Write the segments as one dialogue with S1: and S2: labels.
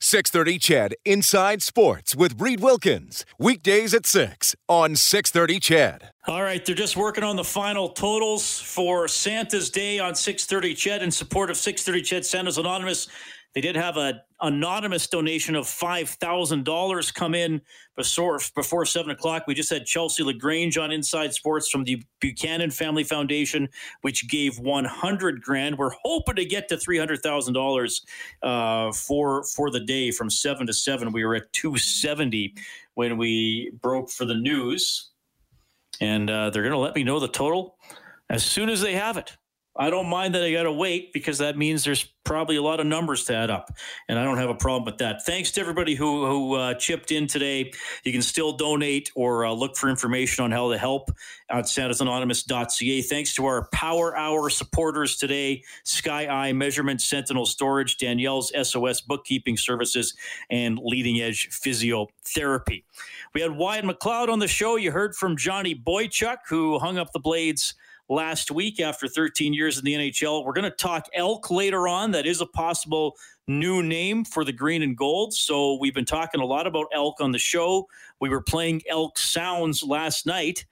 S1: 630 CHED Inside Sports with Reed Wilkins. Weekdays at 6 on 630 CHED.
S2: All right, they're just working on the final totals for Santa's Day on 630 CHED in support of 630 CHED Santa's Anonymous. They did have an anonymous donation of $5,000 come in before, before 7 o'clock. We just had Chelsea LaGrange on Inside Sports from the Buchanan Family Foundation, which gave 100 grand. We're hoping to get to $300,000 uh, for, for the day from 7 to 7. We were at 270 when we broke for the news. And uh, they're going to let me know the total as soon as they have it. I don't mind that I got to wait because that means there's probably a lot of numbers to add up, and I don't have a problem with that. Thanks to everybody who who uh, chipped in today. You can still donate or uh, look for information on how to help at santasanonymous.ca. Thanks to our Power Hour supporters today: Sky Eye Measurement, Sentinel Storage, Danielle's SOS Bookkeeping Services, and Leading Edge Physiotherapy. We had Wyatt McLeod on the show. You heard from Johnny Boychuk, who hung up the blades last week after 13 years in the NHL. We're going to talk elk later on. That is a possible new name for the green and gold. So we've been talking a lot about elk on the show. We were playing elk sounds last night.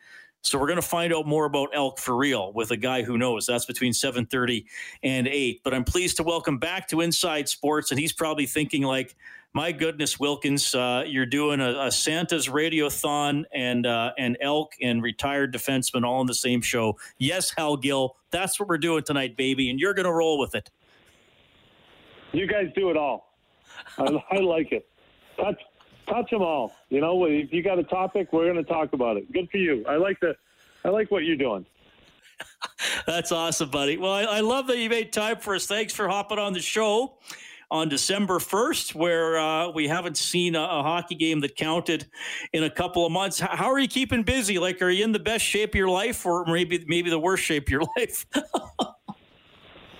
S2: So we're going to find out more about elk for real with a guy who knows. That's between 7:30 and 8. But I'm pleased to welcome back to Inside Sports and he's probably thinking like my goodness, Wilkins, uh, you're doing a, a, Santa's Radiothon and uh, and Elk and retired defenseman all in the same show. Yes, Hal Gill, that's what we're doing tonight, baby, and you're going to roll with it.
S3: You guys do it all. I, I like it. Touch, touch them all. You know, if you got a topic, we're going to talk about it. Good for you. I like the, I like what you're doing.
S2: That's awesome, buddy. Well, I, I love that you made time for us. Thanks for hopping on the show on December 1st, where uh, we haven't seen a, a, hockey game that counted in a couple of months. How are you keeping busy? Like, are you in the best shape of your life, or maybe maybe the worst shape of your life?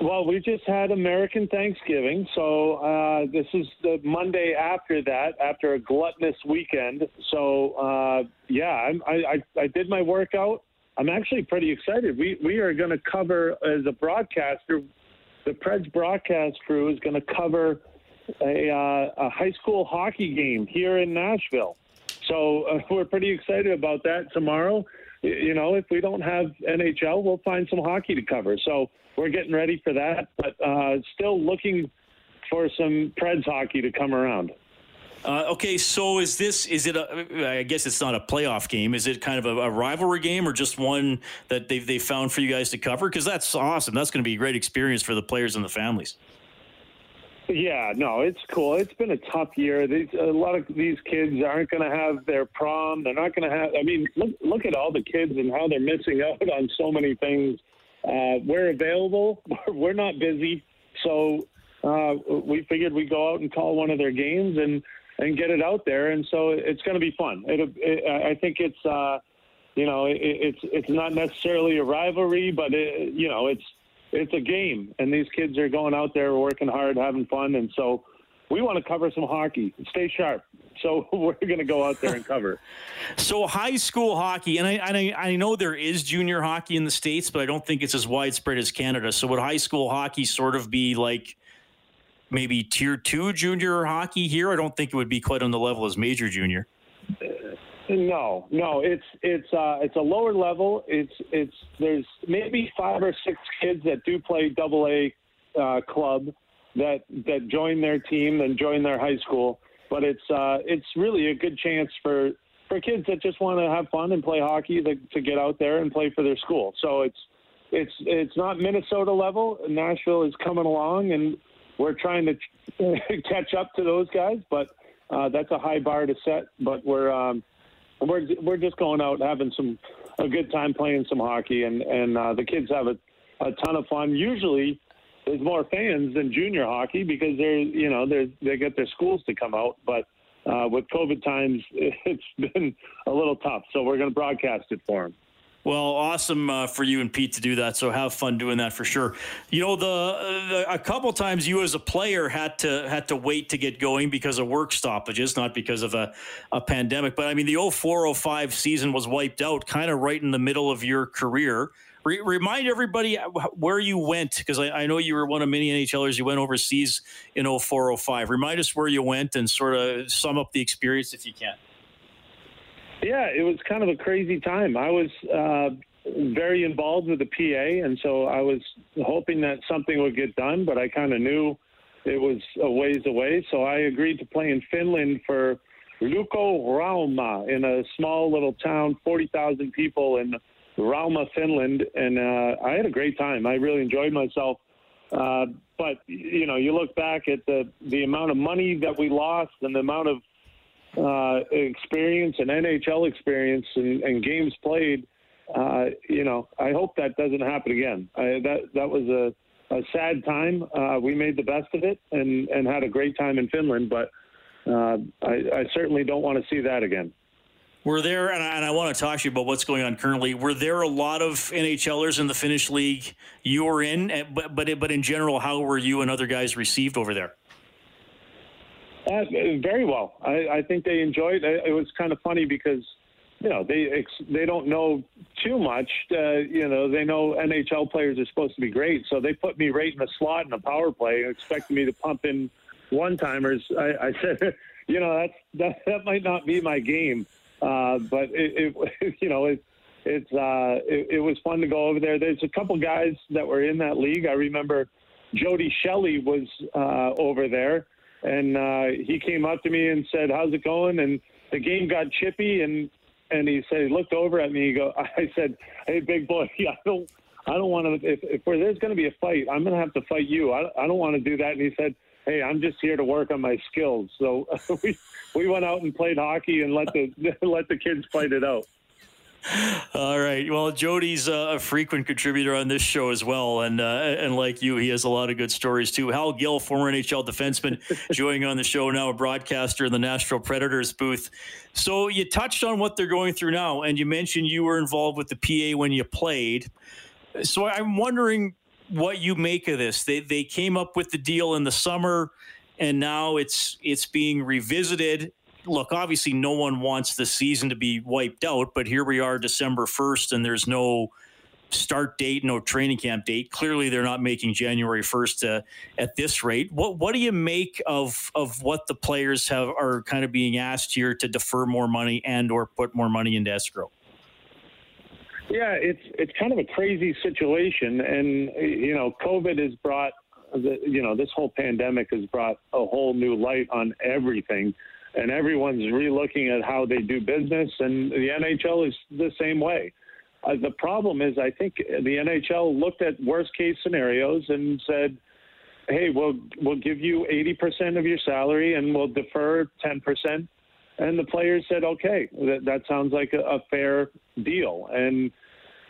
S3: well, we just had American Thanksgiving, so uh, this is the Monday after that, after a gluttonous weekend. So uh, yeah, I, I I did my workout. I'm actually pretty excited. We we are going to cover as a broadcaster the Preds broadcast crew is going to cover a, uh, a, high school hockey game here in Nashville. So uh, we're pretty excited about that tomorrow. You know, if we don't have NHL, we'll find some hockey to cover. So we're getting ready for that, but uh, still looking for some Preds hockey to come around.
S2: Uh, okay, so is this is it a? I guess it's not a playoff game. Is it kind of a, a rivalry game, or just one that they they found for you guys to cover? Because that's awesome. That's going to be a great experience for the players and the families.
S3: Yeah, no, it's cool. It's been a tough year. These a lot of these kids aren't going to have their prom. They're not going to have. I mean, look look at all the kids and how they're missing out on so many things. Uh, we're available. We're not busy, so uh, we figured we'd go out and call one of their games and and get it out there. And so it's going to be fun. It, it, I think it's, uh, you know, it, it's it's not necessarily a rivalry, but it, you know, it's it's a game, and these kids are going out there working hard, having fun, and so we want to cover some hockey. Stay sharp. So we're going to go out there and cover.
S2: so high school hockey, and I, I, I know there is junior hockey in the states, but I don't think it's as widespread as Canada. So would high school hockey sort of be like maybe tier two junior hockey here? I don't think it would be quite on the level as major junior.
S3: No, no, it's it's uh, it's a lower level. It's it's there's maybe five or six kids that do play double A uh, club that that join their team and join their high school. But it's uh, it's really a good chance for for kids that just want to have fun and play hockey to, to get out there and play for their school. So it's it's it's not Minnesota level. Nashville is coming along, and we're trying to catch up to those guys, but uh, that's a high bar to set. But we're um, we're we're just going out having some a good time playing some hockey, and and uh, the kids have a, a ton of fun. Usually, there's more fans than junior hockey because they're you know they they get their schools to come out, but uh, with COVID times, it's been a little tough. So we're going to broadcast it for them.
S2: Well, awesome uh, for you and Pete to do that. So have fun doing that for sure. You know, the, the, a couple times you as a player had to had to wait to get going because of work stoppages, not because of a, a pandemic. But I mean, the 0405 season was wiped out, kind of right in the middle of your career. Re- remind everybody where you went because I, I, know you were one of many NHLers. You went overseas in 0405. Remind us where you went and sort of sum up the experience if you can.
S3: Yeah, it was kind of a crazy time. I was uh, very involved with the PA, and so I was hoping that something would get done, but I kind of knew it was a ways away. So I agreed to play in Finland for Lukko Rauma in a small little town, 40,000 people in Rauma, Finland. And uh, I had a great time. I really enjoyed myself. Uh, but, you know, you look back at the, the amount of money that we lost and the amount of uh, experience and NHL experience and, and games played, uh, you know, I hope that doesn't happen again. I, that that was a, a sad time. Uh, we made the best of it and, and had a great time in Finland, but uh, I, I certainly don't want to see that again.
S2: Were there, and I, and I, want to talk to you about what's going on currently. Were there a lot of NHLers in the Finnish league you were in, but but but in general, how were you and other guys received over there?
S3: Uh, very well. I, I think they enjoyed. It. it was kind of funny because you know they ex- they don't know too much. Uh, you know they know NHL players are supposed to be great, so they put me right in a slot in a power play, expecting me to pump in one timers. I, I said, you know that's that that might not be my game, uh, but it, it you know it. It's uh, it, it was fun to go over there. There's a couple guys that were in that league. I remember Jody Shelley was uh, over there, and uh, he came up to me and said, "How's it going?" And the game got chippy, and and he said, he looked over at me. He go, I said, "Hey, big boy, I don't, I don't want to. If, if there's going to be a fight, I'm going to have to fight you. I, I don't want to do that." And he said, "Hey, I'm just here to work on my skills." So we we went out and played hockey and let the let the kids fight it out.
S2: All right. Well, Jody's a frequent contributor on this show as well, and uh, and like you, he has a lot of good stories too. Hal Gill, former NHL defenseman, joining on the show now, a broadcaster in the Nashville Predators booth. So you touched on what they're going through now, and you mentioned you were involved with the PA when you played. So I'm wondering what you make of this. They they came up with the deal in the summer, and now it's it's being revisited look, obviously, no one wants the season to be wiped out, but here we are, December 1st, and there's no start date, no training camp date. Clearly, they're not making January 1st uh, at this rate. What what do you make of of what the players have are kind of being asked here to defer more money and or put more money into escrow?
S3: Yeah, it's it's kind of a crazy situation, and you know, COVID has brought the, you know this whole pandemic has brought a whole new light on everything and everyone's relooking at how they do business, and the NHL is the same way. Uh, the problem is, I think the NHL looked at worst case scenarios and said, "Hey, we'll we'll give you 80% of your salary, and we'll defer 10%." And the players said, "Okay, that, that sounds like a, a fair deal." And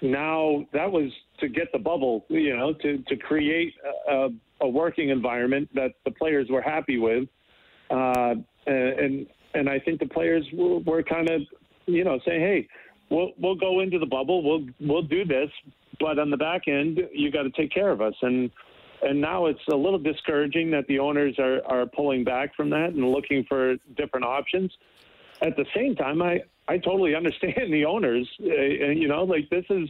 S3: now that was to get the bubble, you know, to to create a, a working environment that the players were happy with. Uh, and and I think the players were, were kind of, you know, saying, hey, we'll we'll go into the bubble, we'll we'll do this, but on the back end, you got to take care of us. And and now it's a little discouraging that the owners are are pulling back from that and looking for different options. At the same time, I I totally understand the owners. Uh, you know, like this is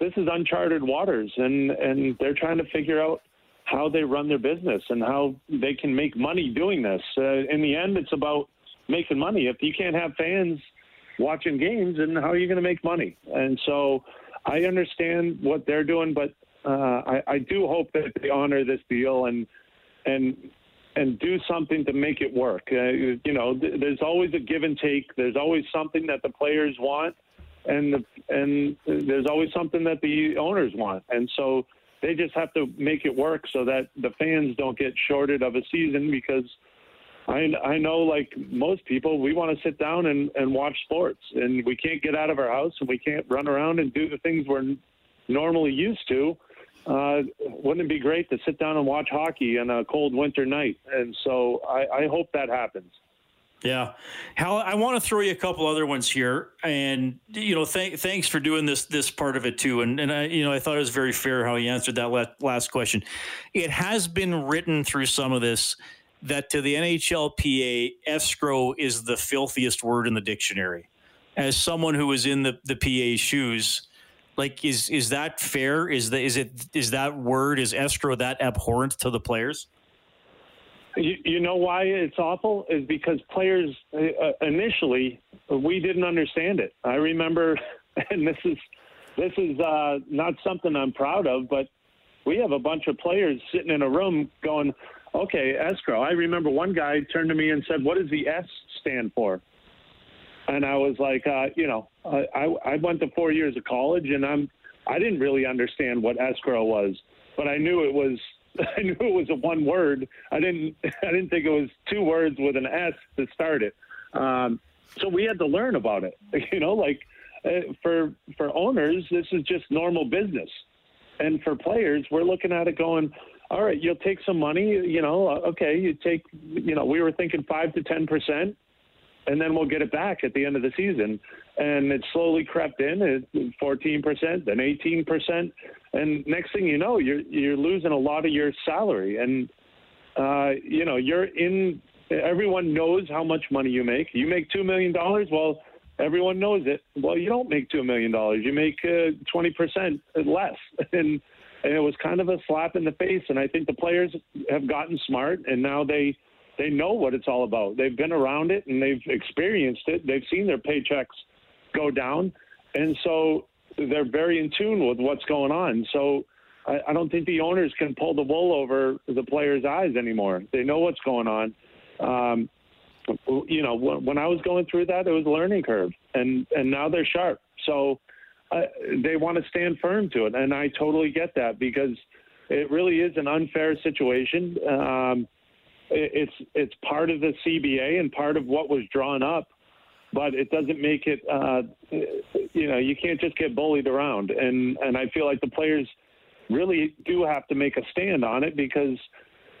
S3: this is uncharted waters, and and they're trying to figure out how they run their business and how they can make money doing this. Uh, in the end, it's about making money. If you can't have fans watching games, then how are you going to make money? And so I understand what they're doing, but uh, I, I do hope that they honor this deal and and and do something to make it work. Uh, you know, th- there's always a give and take. There's always something that the players want, and the, and there's always something that the owners want. And so they just have to make it work so that the fans don't get shorted of a season because I, I know, like most people, we want to sit down and, and watch sports, and we can't get out of our house and we can't run around and do the things we're normally used to uh, wouldn't it be great to sit down and watch hockey on a cold winter night? And so I, I hope that happens.
S2: Yeah, Hal, I want to throw you a couple other ones here, and you know, th- thanks for doing this this part of it too. And and I, you know, I thought it was very fair how you answered that last question. It has been written through some of this that to the NHLPA, escrow is the filthiest word in the dictionary. As someone who was in the the PA's shoes, like is is that fair? Is that is it is that word is escrow that abhorrent to the players?
S3: You, you know why it's awful is because players uh, uh, initially we didn't understand it. I remember, and this is this is uh, not something I'm proud of, but we have a bunch of players sitting in a room going, "Okay, escrow." I remember one guy turned to me and said, "What does the S stand for?" And I was like, uh, you know, I, I went to four years of college, and I'm I didn't really understand what escrow was, but I knew it was I knew it was a one word. I didn't I didn't think it was two words with an S to start it. Um, so we had to learn about it. You know, like uh, for for owners, this is just normal business, and for players, we're looking at it going, all right, you'll take some money. You know, uh, okay, you take. You know, we were thinking five to ten percent and then we'll get it back at the end of the season. And it slowly crept in at 14%, then 18%, and next thing you know, you're you're losing a lot of your salary, and uh, you know you're in. Everyone knows how much money you make. You make two million dollars. Well, everyone knows it. Well, you don't make two million dollars. You make uh, twenty uh, percent less, and and it was kind of a slap in the face. And I think the players have gotten smart, and now they they know what it's all about. They've been around it and they've experienced it. They've seen their paychecks go down, and so they're very in tune with what's going on. So I, I don't think the owners can pull the wool over the players' eyes anymore. They know what's going on. Um, you know, when, I was going through that, it was a learning curve, and and now they're sharp. So uh, they want to stand firm to it, and I totally get that because it really is an unfair situation. Um, it's it's part of the CBA and part of what was drawn up, but it doesn't make it. Uh, you know, you can't just get bullied around, and and I feel like the players really do have to make a stand on it because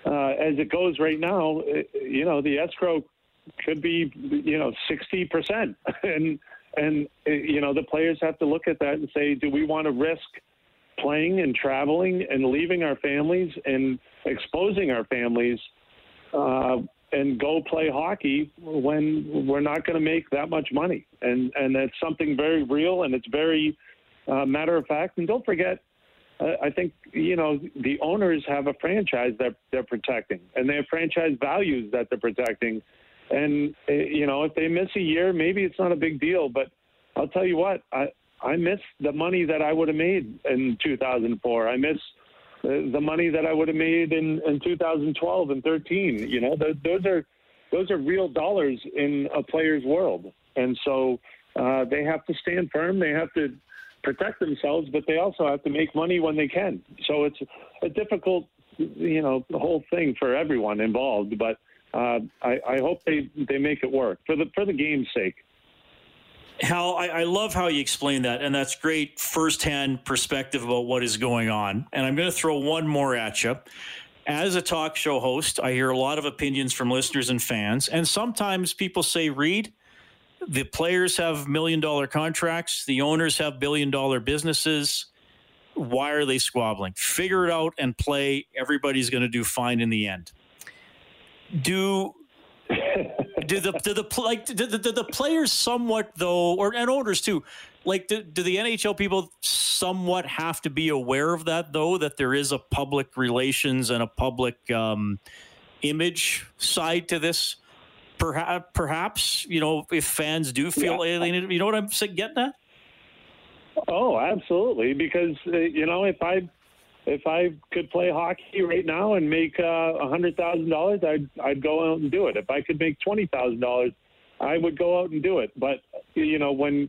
S3: uh, as it goes right now, you know, the escrow could be you know sixty percent, and and you know the players have to look at that and say, do we want to risk? playing and traveling and leaving our families and exposing our families uh, and go play hockey when we're not going to make that much money. And and that's something very real and it's very uh, matter of fact. And don't forget, uh, I think you know the owners have a franchise that they're protecting, and they have franchise values that they're protecting. And uh, you know, if they miss a year, maybe it's not a big deal. But I'll tell you what, I I miss the money that I would have made in 2004. I miss the money that I would have made in, in 2012 and 13. You know, those are those are real dollars in a player's world, and so uh, they have to stand firm. They have to protect themselves, but they also have to make money when they can. So it's a difficult, you know, whole thing for everyone involved. But uh, I, I hope they they make it work for the for the game's sake.
S2: Hal, I, I, love how you explain that, and that's great firsthand perspective about what is going on. And I'm going to throw one more at you. As a talk show host, I hear a lot of opinions from listeners and fans, and sometimes people say, "Reed, the players have million dollar contracts, the owners have billion dollar businesses. Why are they squabbling? Figure it out and play. Everybody's going to do fine in the end." Do do the do the like do the, do the players somewhat though, or and owners too? Like, do, do the NHL people somewhat have to be aware of that though? That there is a public relations and a public um, image side to this. Perhaps, perhaps you know, if fans do feel yeah. alienated, you know what I'm getting at?
S3: Oh, absolutely. Because uh, you know, if I if I could play hockey right now and make uh, a hundred thousand dollars, I'd I'd go out and do it. If I could make twenty thousand dollars, I would go out and do it. But you know, when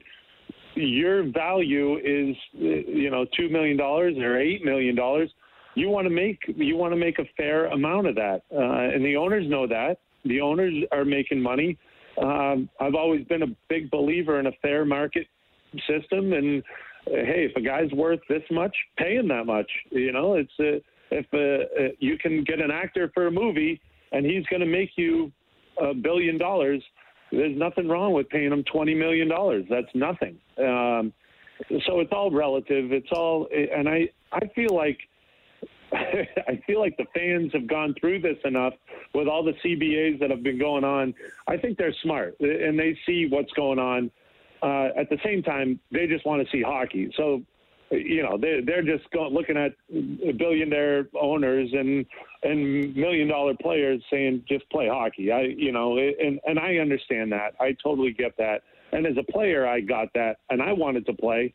S3: your value is you know two million dollars or eight million dollars, you want to make you want to make a fair amount of that, uh, and the owners know that. The owners are making money. Um, I've always been a big believer in a fair market system, and hey, if a guy's worth this much, pay him that much. You know, it's uh, if uh, uh, you can get an actor for a movie and he's going to make you a billion dollars, there's nothing wrong with paying him twenty million dollars. That's nothing. Um, so it's all relative. It's all, and I I feel like. I feel like the fans have gone through this enough with all the CBAs that have been going on. I think they're smart and they see what's going on. Uh, at the same time, they just want to see hockey. So you know they they're just going, looking at billionaire owners and and million dollar players saying just play hockey. I you know and and I understand that. I totally get that. And as a player, I got that, and I wanted to play.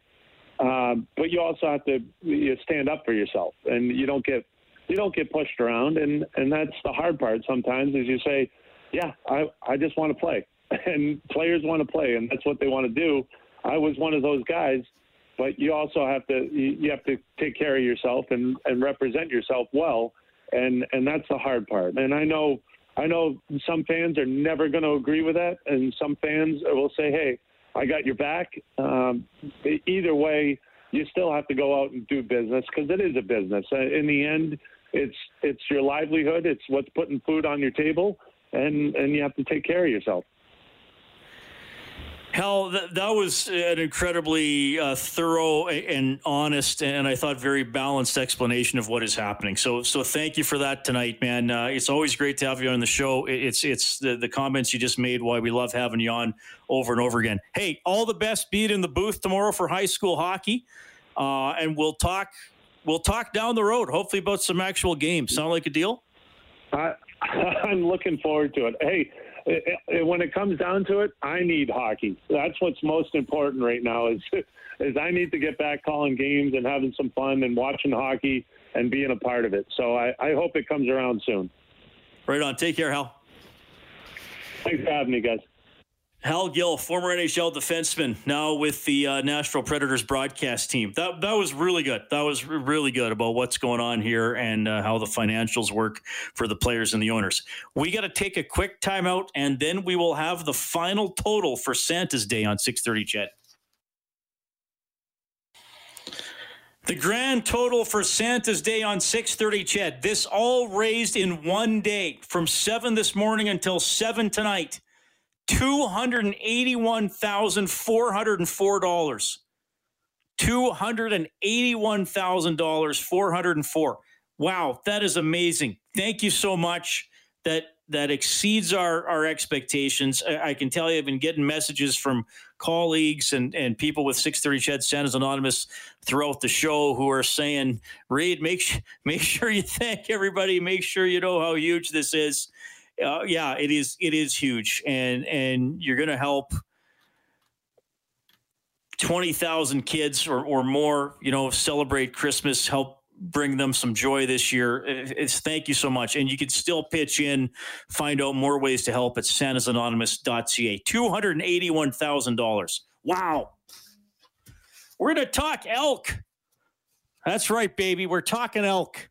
S3: Um, but you also have to you stand up for yourself, and you don't get you don't get pushed around, and and that's the hard part. Sometimes is you say, yeah, I I just want to play, and players want to play, and that's what they want to do. I was one of those guys but you also have to you have to take care of yourself and and represent yourself well and and that's the hard part. And i know i know some fans are never going to agree with that and some fans will say hey i got your back. Um, either way you still have to go out and do business because it is a business. Uh, in the end it's it's your livelihood it's what's putting food on your table and and you have to take care of yourself
S2: Hal, that, that was an incredibly uh, thorough and honest, and I thought very balanced explanation of what is happening. So, so thank you for that tonight, man. Uh, it's always great to have you on the show. It's it's the, the comments you just made why we love having you on over and over again. Hey, all the best. Be in the booth tomorrow for high school hockey, uh, and we'll talk. We'll talk down the road, hopefully about some actual games. Sound like a deal?
S3: I, I'm looking forward to it. Hey when it comes down to it, I need hockey. That's what's most important right now. Is is I need to get back calling games and having some fun and watching hockey and being a part of it. So I, I hope it comes around soon.
S2: Right on. Take care, Hal.
S3: Thanks for having me, guys.
S2: Hal Gill, former NHL defenseman, now with the uh, Nashville Predators broadcast team. That that was really good. That was really good about what's going on here and uh, how the financials work for the players and the owners. We got to take a quick timeout, and then we will have the final total for Santa's Day on six thirty. CHED. The grand total for Santa's Day on 6:30 CHED. This all raised in one day from 7 this morning until 7 tonight. $281,404. $281,000, 404. Wow, that is amazing. Thank you so much. That that exceeds our, our expectations. I, I can tell you, I've been getting messages from colleagues and, and people with 630 CHED Santa's Anonymous throughout the show who are saying, Reed, make, make sure you thank everybody. Make sure you know how huge this is uh, yeah, it is. It is huge, and and you're going to help twenty thousand kids or or more. You know, celebrate Christmas. Help bring them some joy this year. It's thank you so much, and you can still pitch in, find out more ways to help at santasanonymous.ca. Two hundred eighty-one thousand dollars. Wow. We're going to talk elk. That's right, baby. We're talking elk.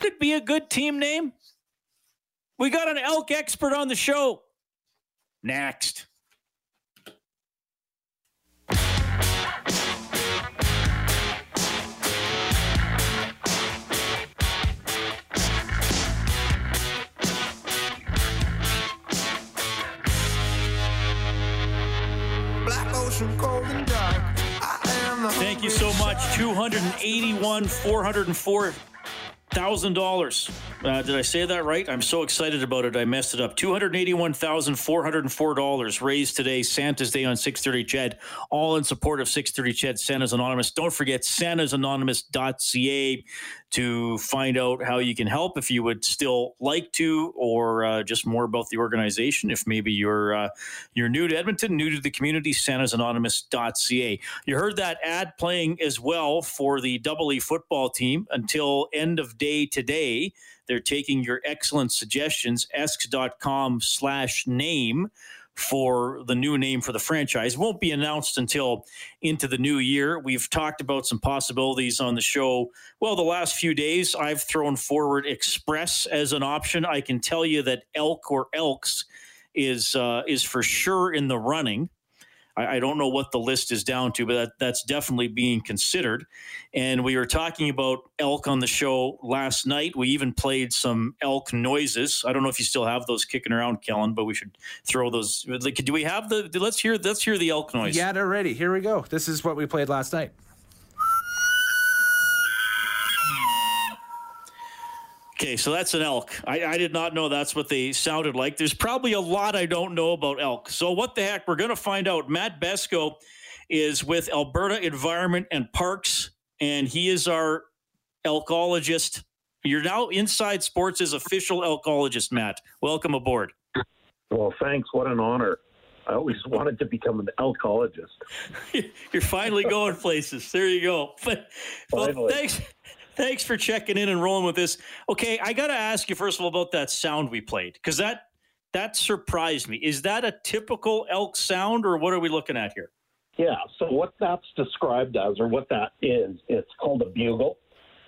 S2: could be a good team name. We got an elk expert on the show. Next. Thank you so much. 281, 404 thousand dollars Uh, did I say that right? I'm so excited about it. I messed it up. Two hundred eighty-one thousand four hundred four dollars raised today, Santa's Day on 6:30 CHED, all in support of 6:30 CHED Santa's Anonymous. Don't forget Santa's santasanonymous.ca to find out how you can help if you would still like to, or uh, just more about the organization. If maybe you're uh, you're new to Edmonton, new to the community, santasanonymous.ca. You heard that ad playing as well for the Double E football team until end of day today. They're taking your excellent suggestions, esks.com slash name for the new name for the franchise. Won't be announced until into the new year. We've talked about some possibilities on the show. Well, the last few days, I've thrown forward Express as an option. I can tell you that Elk or Elks is uh, is for sure in the running. I, I don't know what the list is down to, but that, that's definitely being considered. And we were talking about elk on the show last night. We even played some elk noises. I don't know if you still have those kicking around, Kellen, but we should throw those. Like, do we have the? Let's hear. Let's hear the elk noise.
S4: Yeah, they're ready. Here we go. This is what we played last night.
S2: Okay, so that's an elk. I, I, did not know that's what they sounded like. There's probably a lot I don't know about elk. So what the heck? We're going to find out. Matt Besco is with Alberta Environment and Parks, and he is our elkologist. You're now Inside Sports' official elkologist, Matt. Welcome aboard.
S5: Well, thanks. What an honor. I always wanted to become an elkologist.
S2: You're finally going places. There you go. well, thanks. Thanks for checking in and rolling with this. Okay, I got to ask you first of all about that sound we played because that that surprised me. Is that a typical elk sound, or what are we looking at here?
S5: Yeah. So what that's described as, or what that is, it's called a bugle,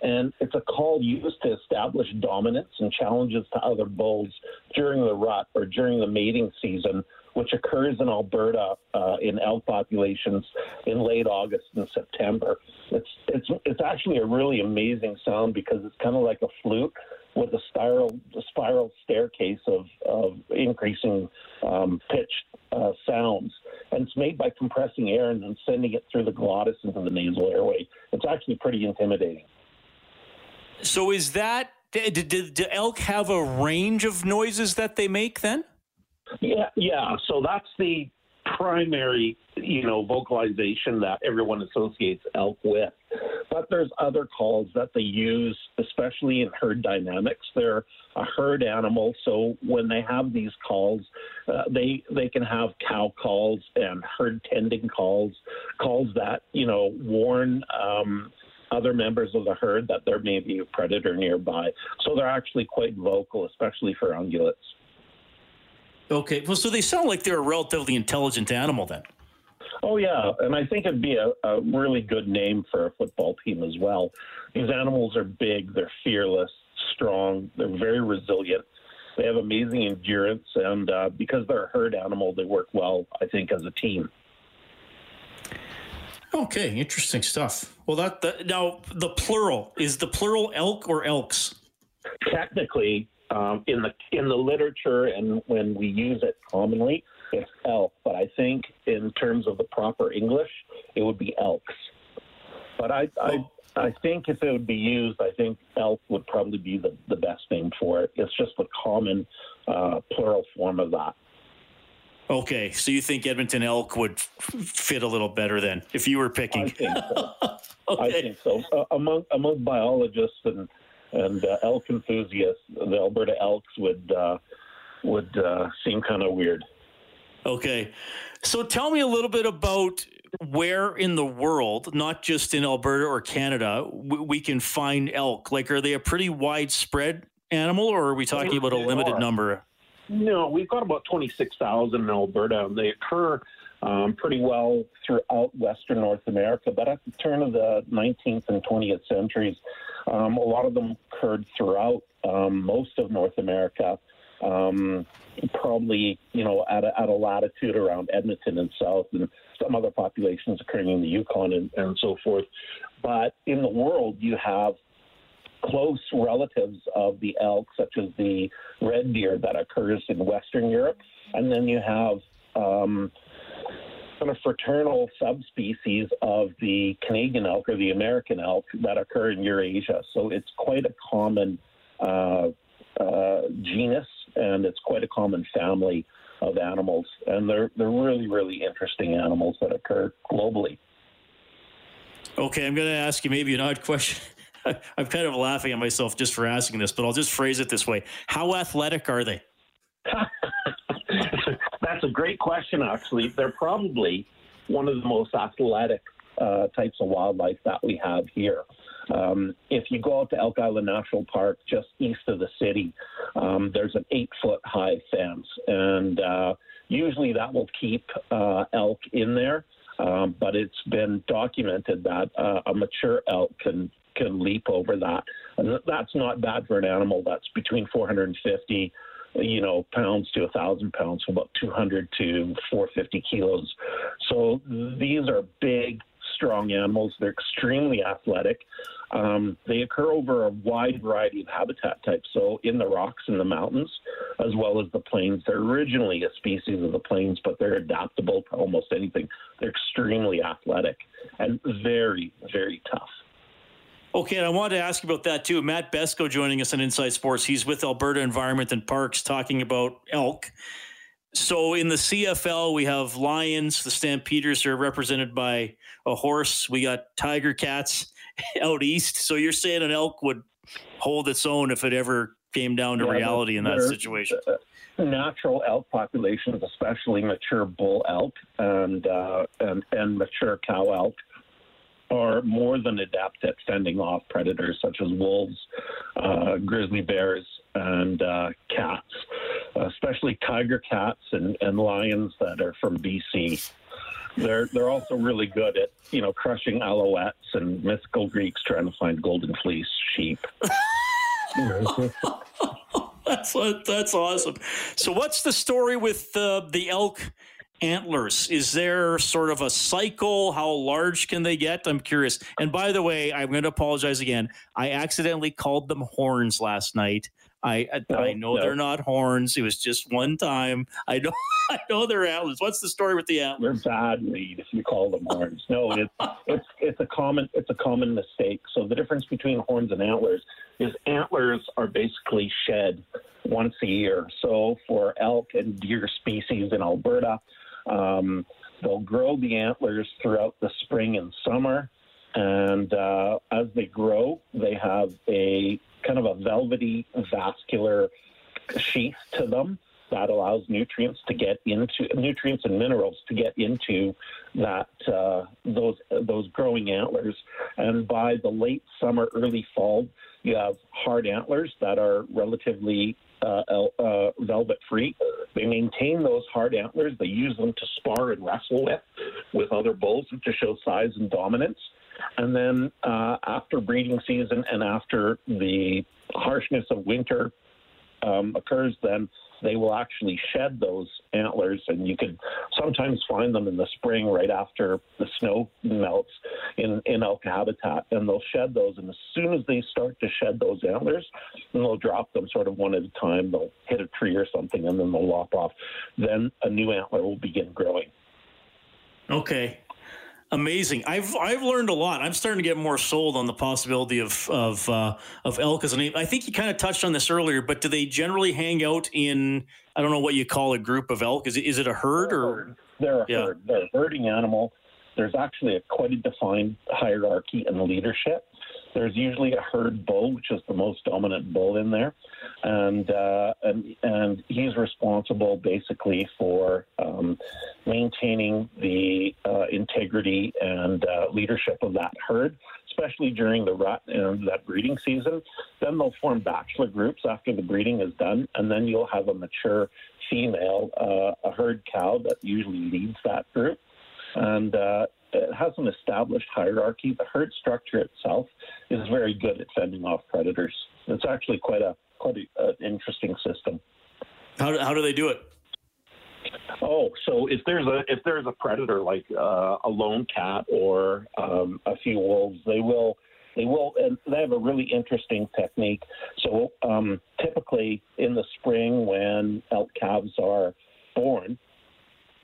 S5: and it's a call used to establish dominance and challenges to other bulls during the rut or during the mating season which occurs in Alberta uh, in elk populations in late August and September. It's it's it's actually a really amazing sound because it's kind of like a flute with a spiral a spiral staircase of of increasing um, pitch uh, sounds, and it's made by compressing air and then sending it through the glottis into the nasal airway. It's actually pretty intimidating.
S2: So is that did, did, did elk have a range of noises that they make then?
S5: Yeah, yeah. So that's the primary, you know, vocalization that everyone associates elk with. But there's other calls that they use, especially in herd dynamics. They're a herd animal, so when they have these calls, uh, they they can have cow calls and herd tending calls, calls that you know warn. Um, other members of the herd that there may be a predator nearby. So they're actually quite vocal, especially for ungulates.
S2: Okay. Well, so they sound like they're a relatively intelligent animal then.
S5: Oh, yeah. And I think it'd be a, a really good name for a football team as well. These animals are big, they're fearless, strong, they're very resilient. They have amazing endurance, and uh, because they're a herd animal, they work well, I think, as a team.
S2: Okay, interesting stuff. Well, that, that now the plural is the plural elk or elks.
S5: Technically, um, in the in the literature and when we use it commonly, it's elk. But I think in terms of the proper English, it would be elks. But I I, I think if it would be used, I think elk would probably be the, the best name for it. It's just the common uh, plural form of that.
S2: Okay, so you think Edmonton elk would fit a little better then if you were picking? I
S5: think so. okay. I think so. Uh, among among biologists and and uh, elk enthusiasts, the Alberta Elks would uh, would uh, seem kind of weird.
S2: Okay, so tell me a little bit about where in the world, not just in Alberta or Canada, we can find elk. Like, are they a pretty widespread animal, or are we talking about a limited number?
S5: No, we've got about twenty six thousand in Alberta, and they occur. Um, pretty well throughout Western North America, but at the turn of the 19th and 20th centuries, um, a lot of them occurred throughout um, most of North America, um, probably you know at a, at a latitude around Edmonton and south, and some other populations occurring in the Yukon and, and so forth. But in the world, you have close relatives of the elk, such as the red deer that occurs in Western Europe, and then you have um, kind of fraternal subspecies of the Canadian elk or the American elk that occur in Eurasia. So it's quite a common uh, uh, genus, and it's quite a common family of animals, and they're they're really really interesting animals that occur globally.
S2: Okay, I'm going to ask you maybe an odd question. I'm kind of laughing at myself just for asking this, but I'll just phrase it this way: How athletic are they?
S5: That's a great question. Actually, they're probably one of the most athletic uh, types of wildlife that we have here. Um, if you go out to Elk Island National Park, just east of the city, um, there's an eight foot high fence, and uh, usually that will keep uh, elk in there. Um, but it's been documented that uh, a mature elk can can leap over that, and that's not bad for an animal that's between 450 you know, pounds to a thousand pounds, so about 200 to 450 kilos. So these are big, strong animals. They're extremely athletic. Um, they occur over a wide variety of habitat types. So in the rocks in the mountains, as well as the plains. They're originally a species of the plains, but they're adaptable to almost anything. They're extremely athletic and very, very tough.
S2: Okay, and I wanted to ask you about that too. Matt Besco joining us on Inside Sports. He's with Alberta Environment and Parks talking about elk. So in the CFL, we have Lions. The Stampeders are represented by a horse. We got Tiger Cats out east. So you're saying an elk would hold its own if it ever came down to yeah, reality in that situation?
S5: Natural elk populations, especially mature bull elk and, uh, and, and mature cow elk, are more than adept at fending off predators such as wolves, uh, grizzly bears, and uh, cats, especially tiger cats and, and lions that are from BC. They're they're also really good at you know crushing alouettes and mythical Greeks trying to find golden fleece sheep.
S2: that's that's awesome. So, what's the story with uh, the elk antlers? Is there sort of a cycle? How large can they get? I'm curious. And by the way, I'm going to apologize again. I accidentally called them horns last night. I I, oh, I know no. they're not horns. It was just one time. I know I know they're antlers. What's the story with the antlers?
S5: They're bad lead if you call them horns. No, it's it's it's a common it's a common mistake. So the difference between horns and antlers is antlers are basically shed once a year. So for elk and deer species in Alberta, um, they'll grow the antlers throughout the spring and summer. And uh, as they grow, they have a kind of a velvety vascular sheath to them that allows nutrients to get into nutrients and minerals to get into that uh, those those growing antlers. And by the late summer, early fall, you have hard antlers that are relatively uh, uh, velvet free. They maintain those hard antlers. They use them to spar and wrestle with with other bulls to show size and dominance. And then uh, after breeding season and after the harshness of winter um, occurs, then they will actually shed those antlers, and you can sometimes find them in the spring right after the snow melts in, in elk habitat, and they'll shed those. And as soon as they start to shed those antlers, then they'll drop them sort of one at a time. They'll hit a tree or something, and then they'll lop off. Then a new antler will begin growing.
S2: Okay, amazing. I've I've learned a lot. I'm starting to get more sold on the possibility of of uh, of elk as an. I think you kind of touched on this earlier, but do they generally hang out in? I don't know what you call a group of elk. Is it is it a herd or?
S5: They're a yeah. herd. They're a herding animal. There's actually a quite a defined hierarchy and leadership. There's usually a herd bull, which is the most dominant bull in there, and uh, and and he's responsible basically for um, maintaining the uh, integrity and uh, leadership of that herd, especially during the rut and that breeding season. Then they'll form bachelor groups after the breeding is done, and then you'll have a mature female, uh, a herd cow that usually leads that group and uh, it has an established hierarchy. The herd structure itself is very good at fending off predators. It's actually quite a quite an interesting system.
S2: How, how do they do it?
S5: Oh, so if there's a if there's a predator like uh, a lone cat or um, a few wolves, they will they will and they have a really interesting technique. So um, typically in the spring when elk calves are born,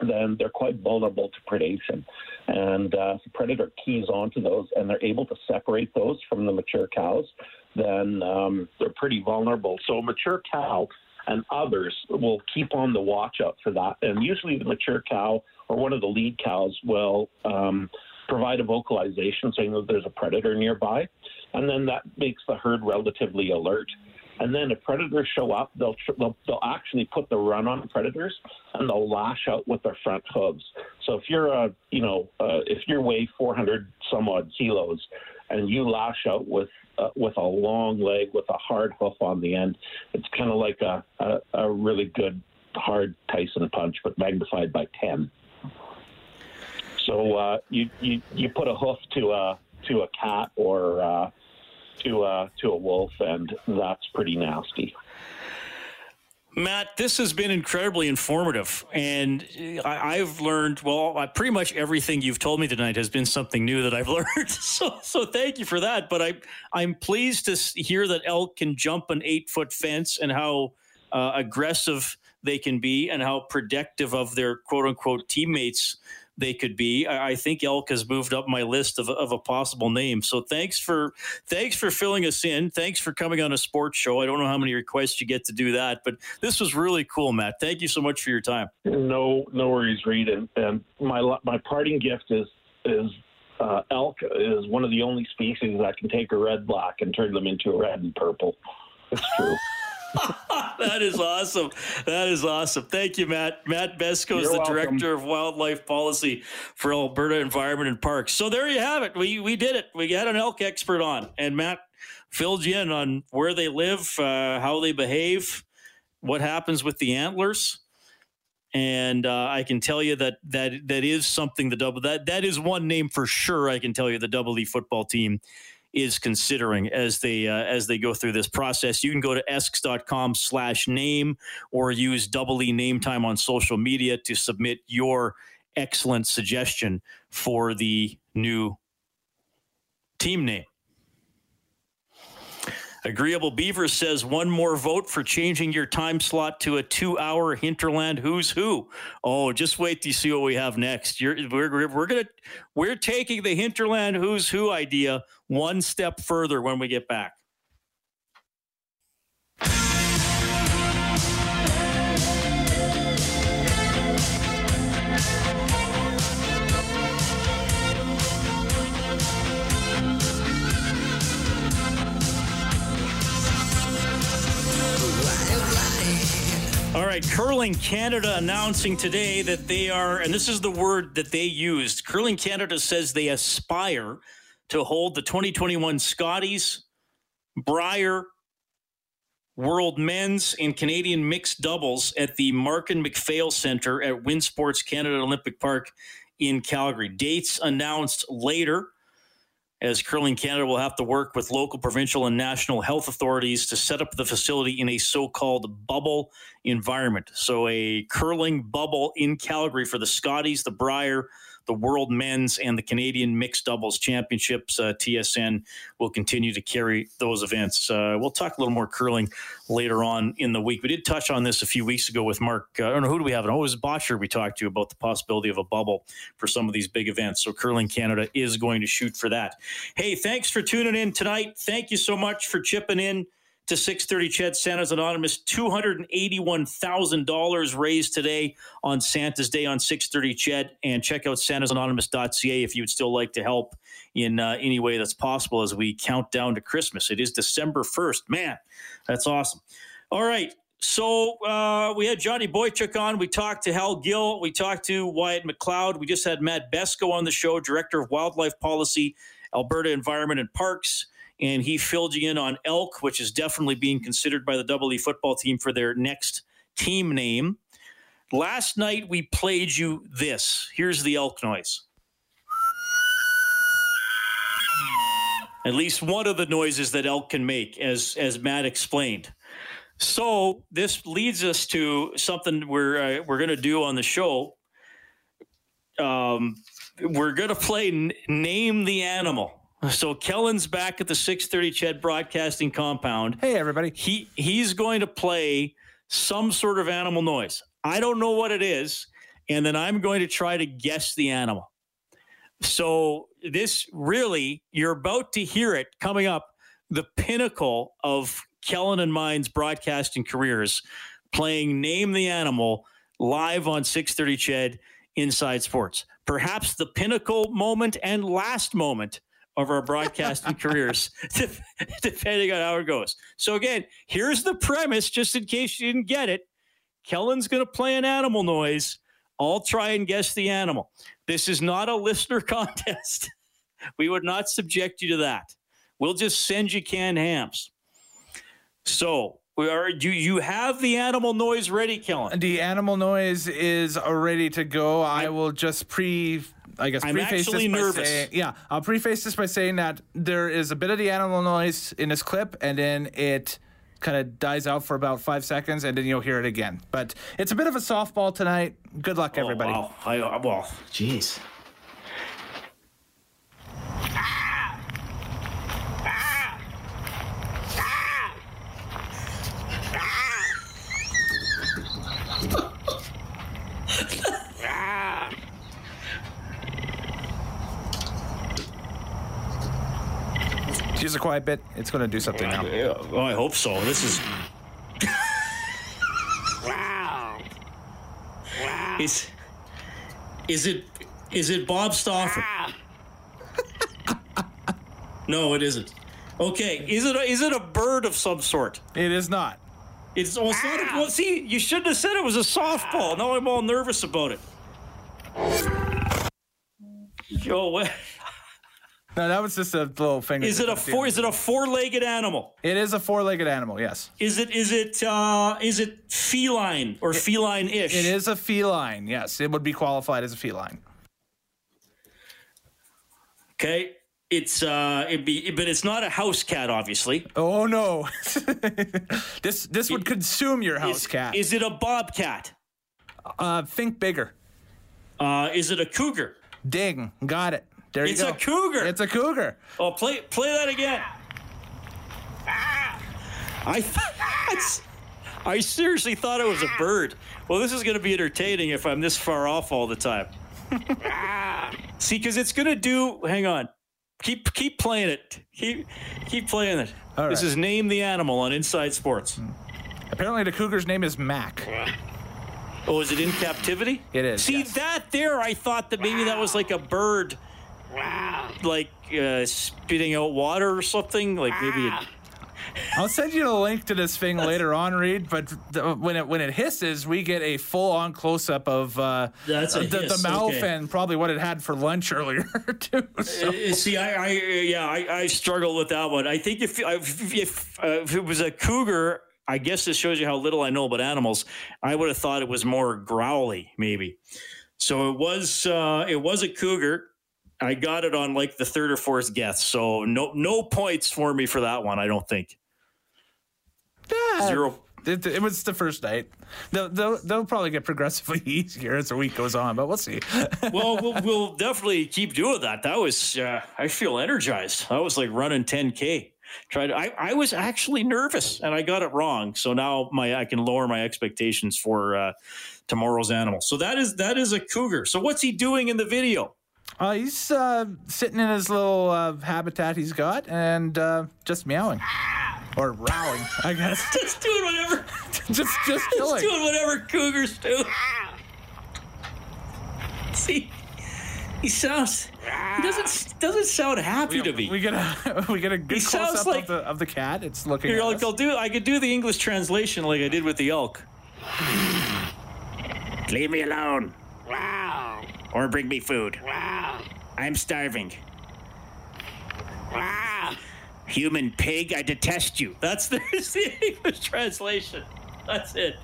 S5: then they're quite vulnerable to predation. And uh, the predator keys onto those, and they're able to separate those from the mature cows. then um, they're pretty vulnerable. So a mature cow and others will keep on the watch out for that. And usually the mature cow or one of the lead cows will um, provide a vocalization saying that there's a predator nearby. And then that makes the herd relatively alert. And then if predators show up, they'll, they'll, they'll actually put the run on predators and they'll lash out with their front hooves. So if you're a you know uh, if you weigh 400 some odd kilos and you lash out with uh, with a long leg with a hard hoof on the end, it's kind of like a, a a really good hard Tyson punch, but magnified by 10. So uh, you, you you put a hoof to a to a cat or uh, to a to a wolf, and that's pretty nasty.
S2: Matt, this has been incredibly informative, and I, have learned. Well, pretty much everything you've told me tonight has been something new that I've learned. So, so thank you for that. But I, I'm pleased to hear that elk can jump an eight foot fence and how uh, aggressive they can be, and how protective of their quote unquote teammates they could be. I, I think elk has moved up my list of, of a possible name. So thanks for thanks for filling us in. Thanks for coming on a sports show. I don't know how many requests you get to do that, but this was really cool, Matt. Thank you so much for your time.
S5: No, no worries, Reed. And, and my my parting gift is is uh, elk is one of the only species that can take a red black and turn them into a red and purple. It's true.
S2: that is awesome. That is awesome. Thank you, Matt. Matt Besko is the welcome. director of wildlife policy for Alberta Environment and Parks. So there you have it. We we did it. We had an elk expert on, and Matt filled you in on where they live, uh, how they behave, what happens with the antlers. And uh, I can tell you that that that is something the double that that is one name for sure. I can tell you the double E football team is considering as they uh, as they go through this process. You can go to esks.com slash name or use double E name time on social media to submit your excellent suggestion for the new team name. Agreeable Beaver says one more vote for changing your time slot to a two-hour hinterland who's who. Oh, just wait to see what we have next. You're, we're we're gonna we're taking the hinterland who's who idea one step further when we get back. Right, Curling Canada announcing today that they are, and this is the word that they used. Curling Canada says they aspire to hold the 2021 Scotties, Brier, World Men's and Canadian Mixed Doubles at the Markin MacPhail Center at Winsports Canada Olympic Park in Calgary. Dates announced later as Curling Canada will have to work with local, provincial, and national health authorities to set up the facility in a so called bubble environment. So, a curling bubble in Calgary for the Scotties, the Brier, the World Men's and the Canadian Mixed Doubles Championships. Uh, TSN will continue to carry those events. Uh, we'll talk a little more curling later on in the week. We did touch on this a few weeks ago with Mark. Uh, I don't know who do we have? Oh, it was Bottcher we talked to about the possibility of a bubble for some of these big events. So Curling Canada is going to shoot for that. Hey, thanks for tuning in tonight. Thank you so much for chipping in to 630 CHED Santa's Anonymous. $281,000 raised today on Santa's Day on 630 CHED. And check out santasanonymous.ca if you would still like to help in uh, any way that's possible as we count down to Christmas. It is December 1st. Man, that's awesome. All right. So uh, we had Johnny Boychuk on. We talked to Hal Gill. We talked to Wyatt McLeod. We just had Matt Besko on the show, Director of Wildlife Policy, Alberta Environment and Parks and he filled you in on elk, which is definitely being considered by the Double E football team for their next team name. Last night we played you this. Here's the elk noise. At least one of the noises that elk can make, as as Matt explained. So this leads us to something we're uh, we're going to do on the show. Um, we're going to play n- name the animal. So Kellen's back at the 630 CHED Broadcasting compound.
S4: Hey everybody.
S2: He he's going to play some sort of animal noise. I don't know what it is, and then I'm going to try to guess the animal. So this really you're about to hear it coming up the pinnacle of Kellen and mine's broadcasting careers, playing Name the Animal live on 630 Ched Inside Sports. Perhaps the pinnacle moment and last moment of our broadcasting careers, depending on how it goes. So, again, here's the premise, just in case you didn't get it. Kellen's going to play an animal noise. I'll try and guess the animal. This is not a listener contest. we would not subject you to that. We'll just send you canned hams. So, we are you you have the animal noise ready, Kellen?
S4: The animal noise is ready to go. I, I will just pre I guess
S2: I'm
S4: preface this by
S2: nervous.
S4: saying, yeah, I'll preface this by saying that there is a bit of the animal noise in this clip, and then it kind of dies out for about five seconds, and then you'll hear it again. But it's a bit of a softball tonight. Good luck, oh, everybody.
S2: Oh, wow. I, well, jeez.
S4: A quiet bit. It's going to do something now.
S2: Well, I hope so. This is. Is is it is it Bob Stauffer? no, it isn't. Okay, is it a, is it a bird of some sort?
S4: It is not.
S2: It's, oh, it's not. A, well, see, you shouldn't have said it was a softball. Now I'm all nervous about it. Yo, what?
S4: No, that was just a little finger.
S2: Is it a four? Is it a four-legged animal?
S4: It is a four-legged animal. Yes.
S2: Is it? Is it? Uh, is it feline or feline-ish?
S4: It is a feline. Yes, it would be qualified as a feline.
S2: Okay. It's uh, it'd be, but it's not a house cat, obviously.
S4: Oh no, this this would consume your house
S2: Is,
S4: cat.
S2: is it a bobcat?
S4: uh, think bigger.
S2: Uh, is it a cougar?
S4: Ding, got it. There you
S2: It's
S4: go.
S2: a cougar.
S4: It's a cougar.
S2: Oh, play play that again. I th- I seriously thought it was a bird. Well, this is going to be entertaining if I'm this far off all the time. See, because it's going to do. Hang on. Keep keep playing it. Keep keep playing it.
S4: All
S2: This
S4: right.
S2: is name the animal on Inside Sports. Hmm.
S4: Apparently, the cougar's name is Mac.
S2: Oh, is it in captivity?
S4: It is,
S2: See
S4: yes.
S2: that there? I thought that maybe that was like a bird, like uh, spitting out water or something. Like maybe. It,
S4: I'll send you the link to this thing later on, Reed. But the, when it when it hisses, we get a full on close up of uh,
S2: That's a
S4: the, the mouth
S2: okay.
S4: and probably what it had for lunch earlier too. So,
S2: Uh, See, I, I, yeah, I, I struggle with that one. I think if if if, uh, if it was a cougar, I guess this shows you how little I know about animals. I would have thought it was more growly, maybe. So it was, uh, it was a cougar. I got it on like the third or fourth guess. So no, no points for me for that one. I don't think
S4: yeah,
S2: zero.
S4: It, it was the first night. They'll, they'll, they'll probably get progressively easier as the week goes on, but we'll see.
S2: well, well, we'll definitely keep doing that. That was, uh, I feel energized. I was like running 10k. Tried. I, I was actually nervous and I got it wrong. So now my I can lower my expectations for uh, tomorrow's animal. So that is that is a cougar. So what's he doing in the video?
S4: Uh, he's uh, sitting in his little uh, habitat he's got and uh, just meowing or rowing, I guess.
S2: Just doing whatever.
S4: just just
S2: Just doing whatever cougars do. See, he sounds. He doesn't doesn't sound happy to me.
S4: We get a we get a good
S2: He
S4: close
S2: sounds
S4: up
S2: like-
S4: of the of the cat. It's looking.
S2: Here,
S4: at
S2: like
S4: us.
S2: I'll do. I could do the English translation like I did with the elk. Leave me alone. Wow. Or bring me food. Wow. I'm starving. Wow. Human pig, I detest you. That's the, English translation. That's it.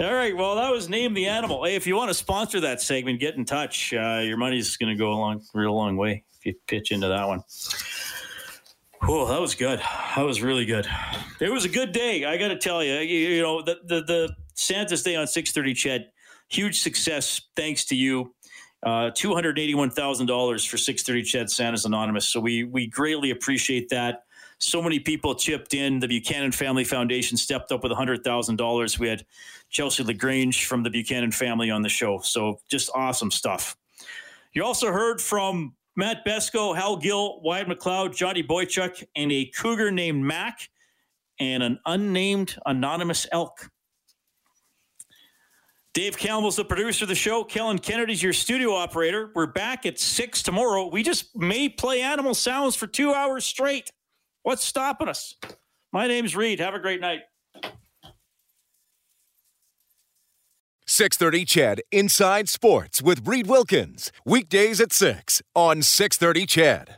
S2: All right. Well, that was name the animal. Hey, if you want to sponsor that segment, get in touch. Uh, your money's going to go a long, real long way if you pitch into that one. Oh, that was good. That was really good. It was a good day. I got to tell you, you, you know, the, the the Santa's Day on six thirty, Ched, huge success thanks to you. Uh, two hundred eighty-one thousand dollars for six thirty, Ched Santa's Anonymous. So we we greatly appreciate that. So many people chipped in. The Buchanan Family Foundation stepped up with hundred thousand dollars. We had Chelsea Lagrange from the Buchanan family on the show. So just awesome stuff. You also heard from Matt Besko, Hal Gill, Wyatt McLeod, Johnny Boychuk, and a cougar named Mac, and an unnamed anonymous elk. Dave Campbell's the producer of the show. Kellen Kennedy's your studio operator. We're back at six tomorrow. We just may play animal sounds for two hours straight. What's stopping us? My name's Reed. Have a great night.
S1: 630 CHED Inside Sports with Reed Wilkins. Weekdays at 6 on 630 CHED.